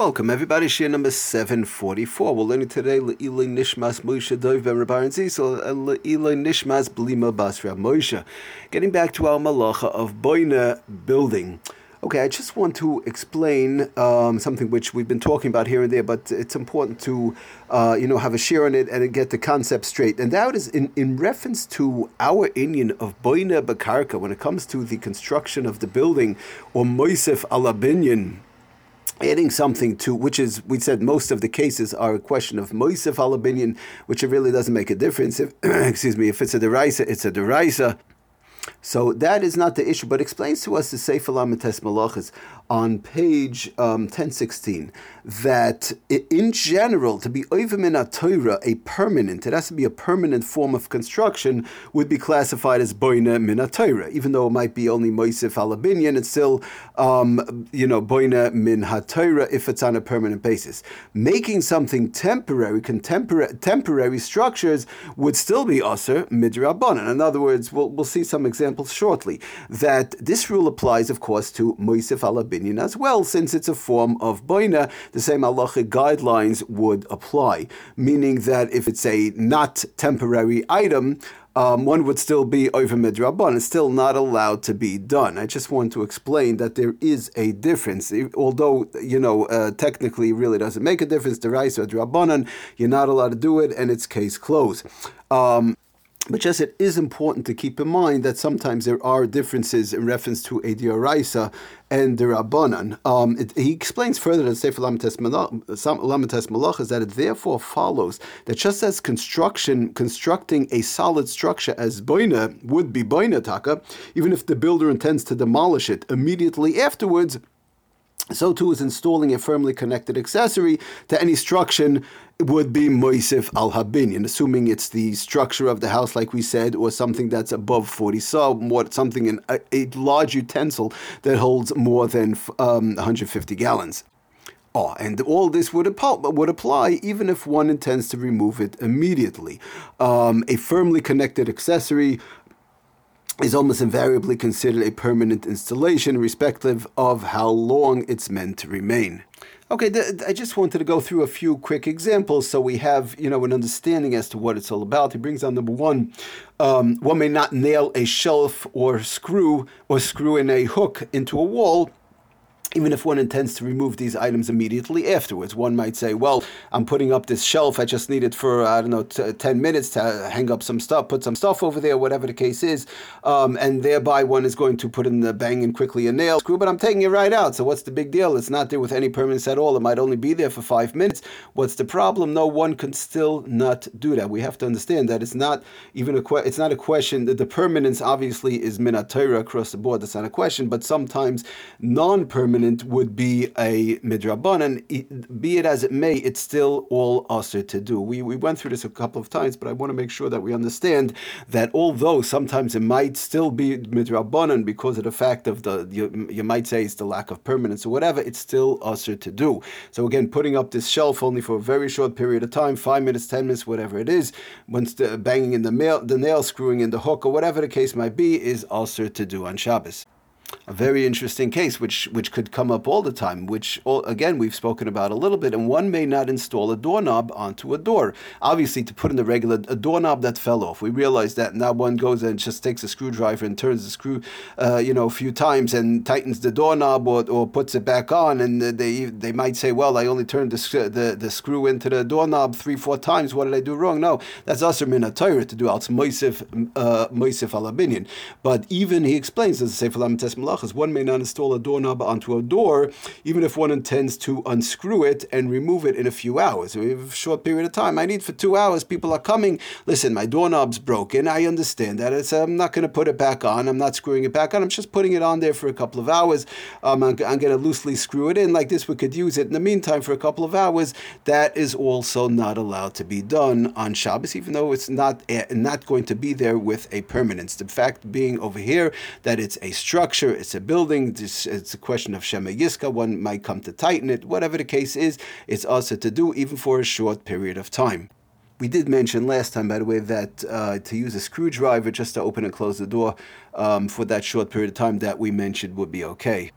Welcome everybody, Shiur number 744. We're learning today Le'iloi Nishmas Moshe Dov Ben Rabbi and Zisel Le'iloi Nishmas Blima Basra Moshe. Getting back to our malacha of Boina building. Okay, I just want to explain um, something which we've been talking about here and there, but it's important to, uh, you know, have a share on it and get the concept straight. And that is in, in reference to our inyan of Boina Bakarka, when it comes to the construction of the building, or Moisef Alabinyan, adding something to which is we said most of the cases are a question of moisef alabinian, which it really doesn't make a difference. If excuse me, if it's a derisa, it's a derisa. So that is not the issue, but explains to us the Sefer Lamites Malachas on page um, 1016 that in general, to be Oivim Torah, a permanent, it has to be a permanent form of construction, would be classified as Boina Min Torah. Even though it might be only Moisif Alabinyan, it's still, um, you know, Boina Min if it's on a permanent basis. Making something temporary, contemporary, temporary structures would still be Aser Midrabanan. In other words, we'll, we'll see some examples shortly, that this rule applies, of course, to Moisif Alabinyan as well, since it's a form of boina, the same halachic guidelines would apply. Meaning that if it's a not temporary item, um, one would still be over midrabban. It's still not allowed to be done. I just want to explain that there is a difference. Although, you know, uh, technically really doesn't make a difference, the rice or drabanan, you're not allowed to do it and it's case closed. Um, but just it is important to keep in mind that sometimes there are differences in reference to a and the rabbanan. Um, it, he explains further in Sefer Lamites Malach is that it therefore follows that just as construction, constructing a solid structure as boina would be boina taka, even if the builder intends to demolish it immediately afterwards, so too is installing a firmly connected accessory to any structure would be moisif al habinyan, assuming it's the structure of the house, like we said, or something that's above 40 so, more something in a, a large utensil that holds more than um, 150 gallons. Oh, and all this would, would apply even if one intends to remove it immediately. Um, a firmly connected accessory is almost invariably considered a permanent installation, irrespective of how long it's meant to remain. Okay, th- I just wanted to go through a few quick examples so we have, you know, an understanding as to what it's all about. He brings on number one, um, one may not nail a shelf or screw or screw in a hook into a wall even if one intends to remove these items immediately afterwards. One might say, well, I'm putting up this shelf, I just need it for, I don't know, t- 10 minutes to hang up some stuff, put some stuff over there, whatever the case is, um, and thereby one is going to put in the bang and quickly a nail screw, but I'm taking it right out, so what's the big deal? It's not there with any permanence at all, it might only be there for five minutes. What's the problem? No, one can still not do that. We have to understand that it's not even a it's not a question, that the permanence obviously is minatira across the board, that's not a question, but sometimes non-permanent would be a midrabanan. Be it as it may, it's still all usher to do. We, we went through this a couple of times, but I want to make sure that we understand that although sometimes it might still be midrabanan because of the fact of the, you, you might say it's the lack of permanence or whatever, it's still usher to do. So again, putting up this shelf only for a very short period of time, five minutes, ten minutes, whatever it is, once the banging in the, mail, the nail, screwing in the hook, or whatever the case might be, is usher to do on Shabbos a very interesting case, which which could come up all the time. Which all, again we've spoken about a little bit, and one may not install a doorknob onto a door. Obviously, to put in the regular a doorknob that fell off, we realize that now one goes and just takes a screwdriver and turns the screw, uh, you know, a few times and tightens the doorknob or, or puts it back on, and they they might say, well, I only turned the the, the screw into the doorknob three four times. What did I do wrong? No, that's also min to do. It's moisif uh, moisif alabinian. But even he explains as a sefer malachas. One may not install a doorknob onto a door, even if one intends to unscrew it and remove it in a few hours. We have a short period of time. I need for two hours. People are coming. Listen, my doorknob's broken. I understand that. It's, I'm not going to put it back on. I'm not screwing it back on. I'm just putting it on there for a couple of hours. Um, I'm, I'm going to loosely screw it in like this. We could use it in the meantime for a couple of hours. That is also not allowed to be done on Shabbos, even though it's not not going to be there with a permanence. The fact being over here that it's a structure it's a building, it's, a question of Shema Yiska, one might come to tighten it, whatever the case is, it's also to do even for a short period of time. We did mention last time, by the way, that uh, to use a screwdriver just to open and close the door um, for that short period of time that we mentioned would be okay.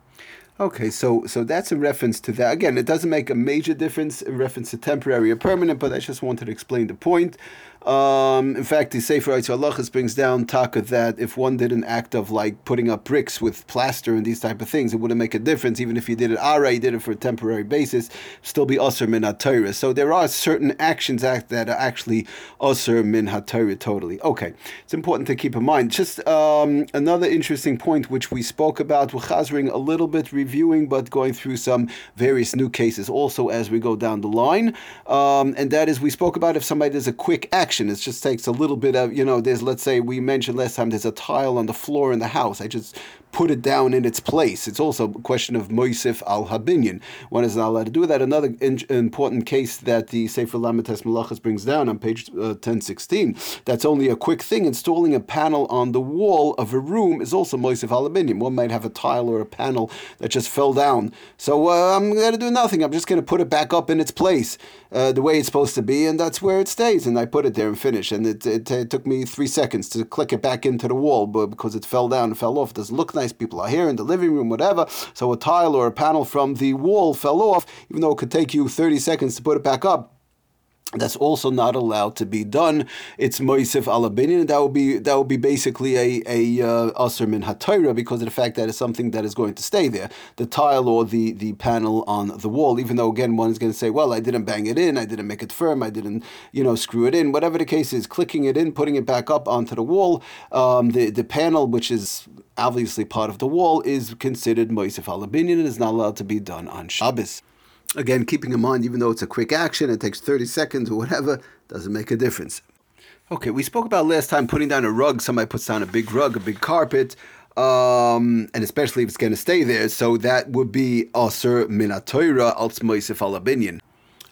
Okay, so so that's a reference to that. Again, it doesn't make a major difference in reference to temporary or permanent, but I just wanted to explain the point. Um, in fact, the Sefer Halachas brings down taka that if one did an act of like putting up bricks with plaster and these type of things, it wouldn't make a difference. Even if you did it ara, you did it for a temporary basis, still be usher min hatayra. So there are certain actions act that are actually usher min hatayra totally. Okay, it's important to keep in mind. Just um, another interesting point which we spoke about. We're chazering a little bit, reviewing, but going through some various new cases also as we go down the line. Um, and that is, we spoke about if somebody does a quick action action. It just takes a little bit of, you know, there's, let's say we mentioned last time, there's a tile on the floor in the house. I just put it down in its place. It's also a question of Moisif al Habinyan. One is not allowed to do that. Another in- important case that the Sefer Lamites Malachas brings down on page uh, 1016, that's only a quick thing. Installing a panel on the wall of a room is also Moisif al Habinyan. One might have a tile or a panel that just fell down. So uh, I'm going to do nothing. I'm just going to put it back up in its place uh, the way it's supposed to be, and that's where it stays. And I put it there and finish. And it, it, it, took me three seconds to click it back into the wall, but because it fell down and fell off, it doesn't look nice. People are here in the living room, whatever. So a tile or a panel from the wall fell off, even though it could take you 30 seconds to put it back up that's also not allowed to be done. It's moisif alabinin, that would be that would be basically a a uh, aser min hatayra because of the fact that it's something that is going to stay there, the tile or the the panel on the wall. Even though again one is going to say, well, I didn't bang it in, I didn't make it firm, I didn't you know screw it in. Whatever the case is, clicking it in, putting it back up onto the wall, um, the the panel which is obviously part of the wall is considered moisif alabinin and is not allowed to be done on Shabbos. Again, keeping in mind, even though it's a quick action, it takes 30 seconds or whatever, doesn't make a difference. Okay, we spoke about last time putting down a rug. Somebody puts down a big rug, a big carpet, um, and especially if it's going to stay there. So that would be Aser Minatoira Altsmoisif Alabinian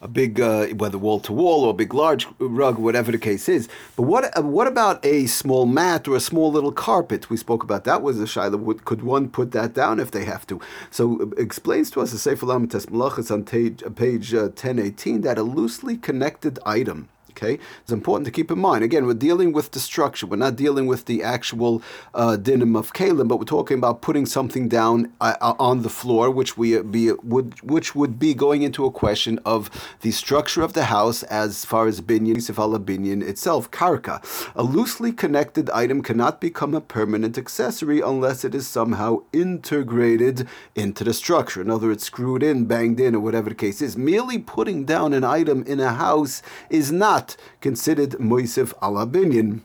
a big, uh, whether wall to wall or a big large rug, whatever the case is. But what uh, what about a small mat or a small little carpet? We spoke about that was a shaila. Could one put that down if they have to? So uh, explains to us the Sefer Lamites Malachas on page, page uh, 1018 that a loosely connected item Okay, it's important to keep in mind. Again, we're dealing with the structure. We're not dealing with the actual uh, dinim of kalim, but we're talking about putting something down uh, uh on the floor, which we uh, be would which would be going into a question of the structure of the house as far as binyan, sifala binyan itself, karka. A loosely connected item cannot become a permanent accessory unless it is somehow integrated into the structure. In other words, screwed in, banged in, or whatever the case is. Merely putting down an item in a house is not not considered Moisef Alabinian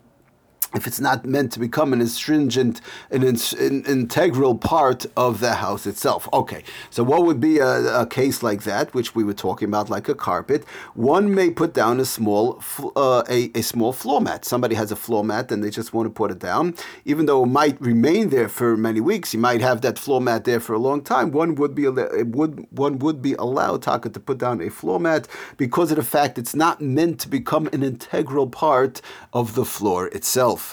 if it's not meant to become an astringent, an, an, integral part of the house itself. Okay, so what would be a, a, case like that, which we were talking about, like a carpet? One may put down a small, uh, a, a small floor mat. Somebody has a floor mat and they just want to put it down, even though it might remain there for many weeks. You might have that floor mat there for a long time. One would be would one would be allowed Taka to put down a floor mat because of the fact it's not meant to become an integral part of the floor itself.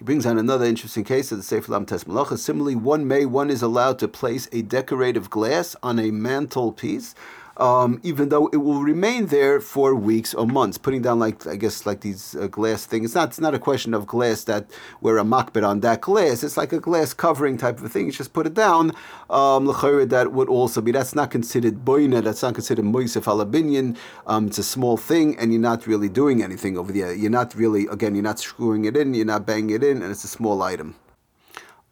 He brings on another interesting case of the Sefer Lam Tes Malacha. Similarly, one may, one is allowed to place a decorative glass on a mantelpiece um, even though it will remain there for weeks or months. Putting down like I guess like these uh, glass things. It's not it's not a question of glass that where a makbet on that glass. It's like a glass covering type of thing. You just put it down. Um, that would also be that's not considered boina. That's not considered moisef alabinian. Um, it's a small thing, and you're not really doing anything over there. You're not really again. You're not screwing it in. You're not banging it in, and it's a small item.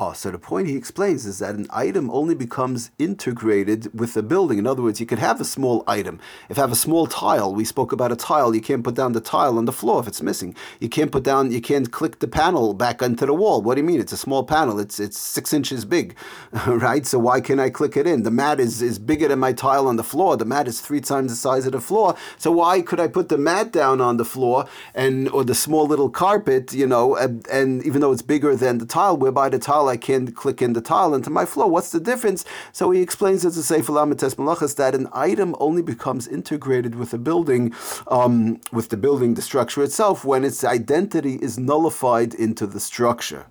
Oh, so the point he explains is that an item only becomes integrated with the building. In other words, you could have a small item. If you have a small tile, we spoke about a tile, you can't put down the tile on the floor if it's missing. You can't put down, you can't click the panel back onto the wall. What do you mean? It's a small panel. It's it's six inches big, right? So why can't I click it in? The mat is, is bigger than my tile on the floor. The mat is three times the size of the floor. So why could I put the mat down on the floor and or the small little carpet, you know, and, and even though it's bigger than the tile, whereby the tile I can't click in the tile into my flow. What's the difference? So he explains it to say Malachas that an item only becomes integrated with the building, um, with the building, the structure itself, when its identity is nullified into the structure.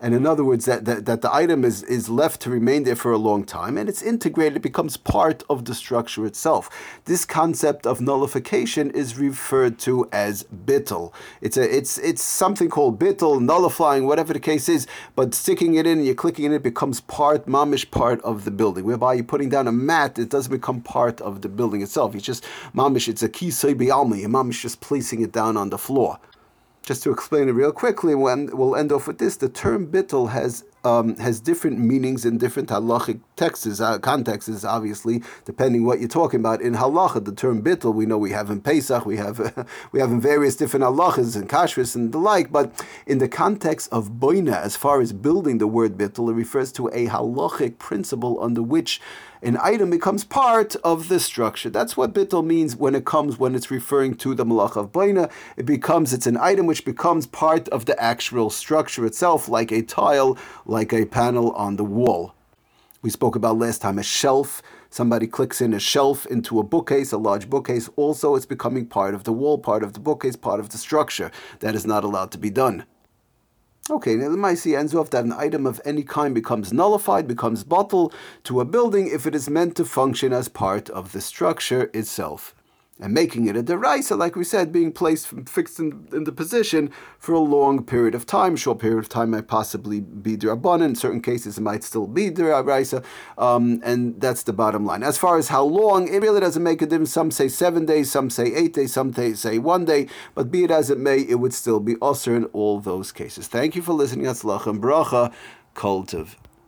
And in other words, that, that, that the item is, is left to remain there for a long time and it's integrated, it becomes part of the structure itself. This concept of nullification is referred to as bittel. It's a it's it's something called bittel, nullifying, whatever the case is, but sticking it in and you're clicking in, it becomes part, mamish part of the building. Whereby you're putting down a mat, it doesn't become part of the building itself. It's just mamish, it's a kisei bialmi, mamish just placing it down on the floor. Just to explain it real quickly, when we'll end off with this, the term bittel has um, has different meanings in different halachic texts, uh, contexts, obviously, depending what you're talking about. In halacha, the term bittel, we know we have in Pesach, we have uh, we have in various different halachas and kashrus and the like, but in the context of boina, as far as building the word bittel, it refers to a halachic principle under which an item becomes part of the structure. That's what bittel means when it comes when it's referring to the malach of baina. It becomes it's an item which becomes part of the actual structure itself, like a tile, like a panel on the wall. We spoke about last time a shelf. Somebody clicks in a shelf into a bookcase, a large bookcase. Also, it's becoming part of the wall, part of the bookcase, part of the structure. That is not allowed to be done. Okay, now the Maisi ends off that an item of any kind becomes nullified, becomes bottle to a building if it is meant to function as part of the structure itself and making it a deraisa, like we said, being placed fixed in, in, the position for a long period of time. Short period of time might possibly be derabbanan. In certain cases, it might still be deraisa, um, and that's the bottom line. As far as how long, it really doesn't make a difference. Some say seven days, some say eight days, some say one day. But be it as it may, it would still be usher in all those cases. Thank you for listening. Atzlach and bracha, kultiv.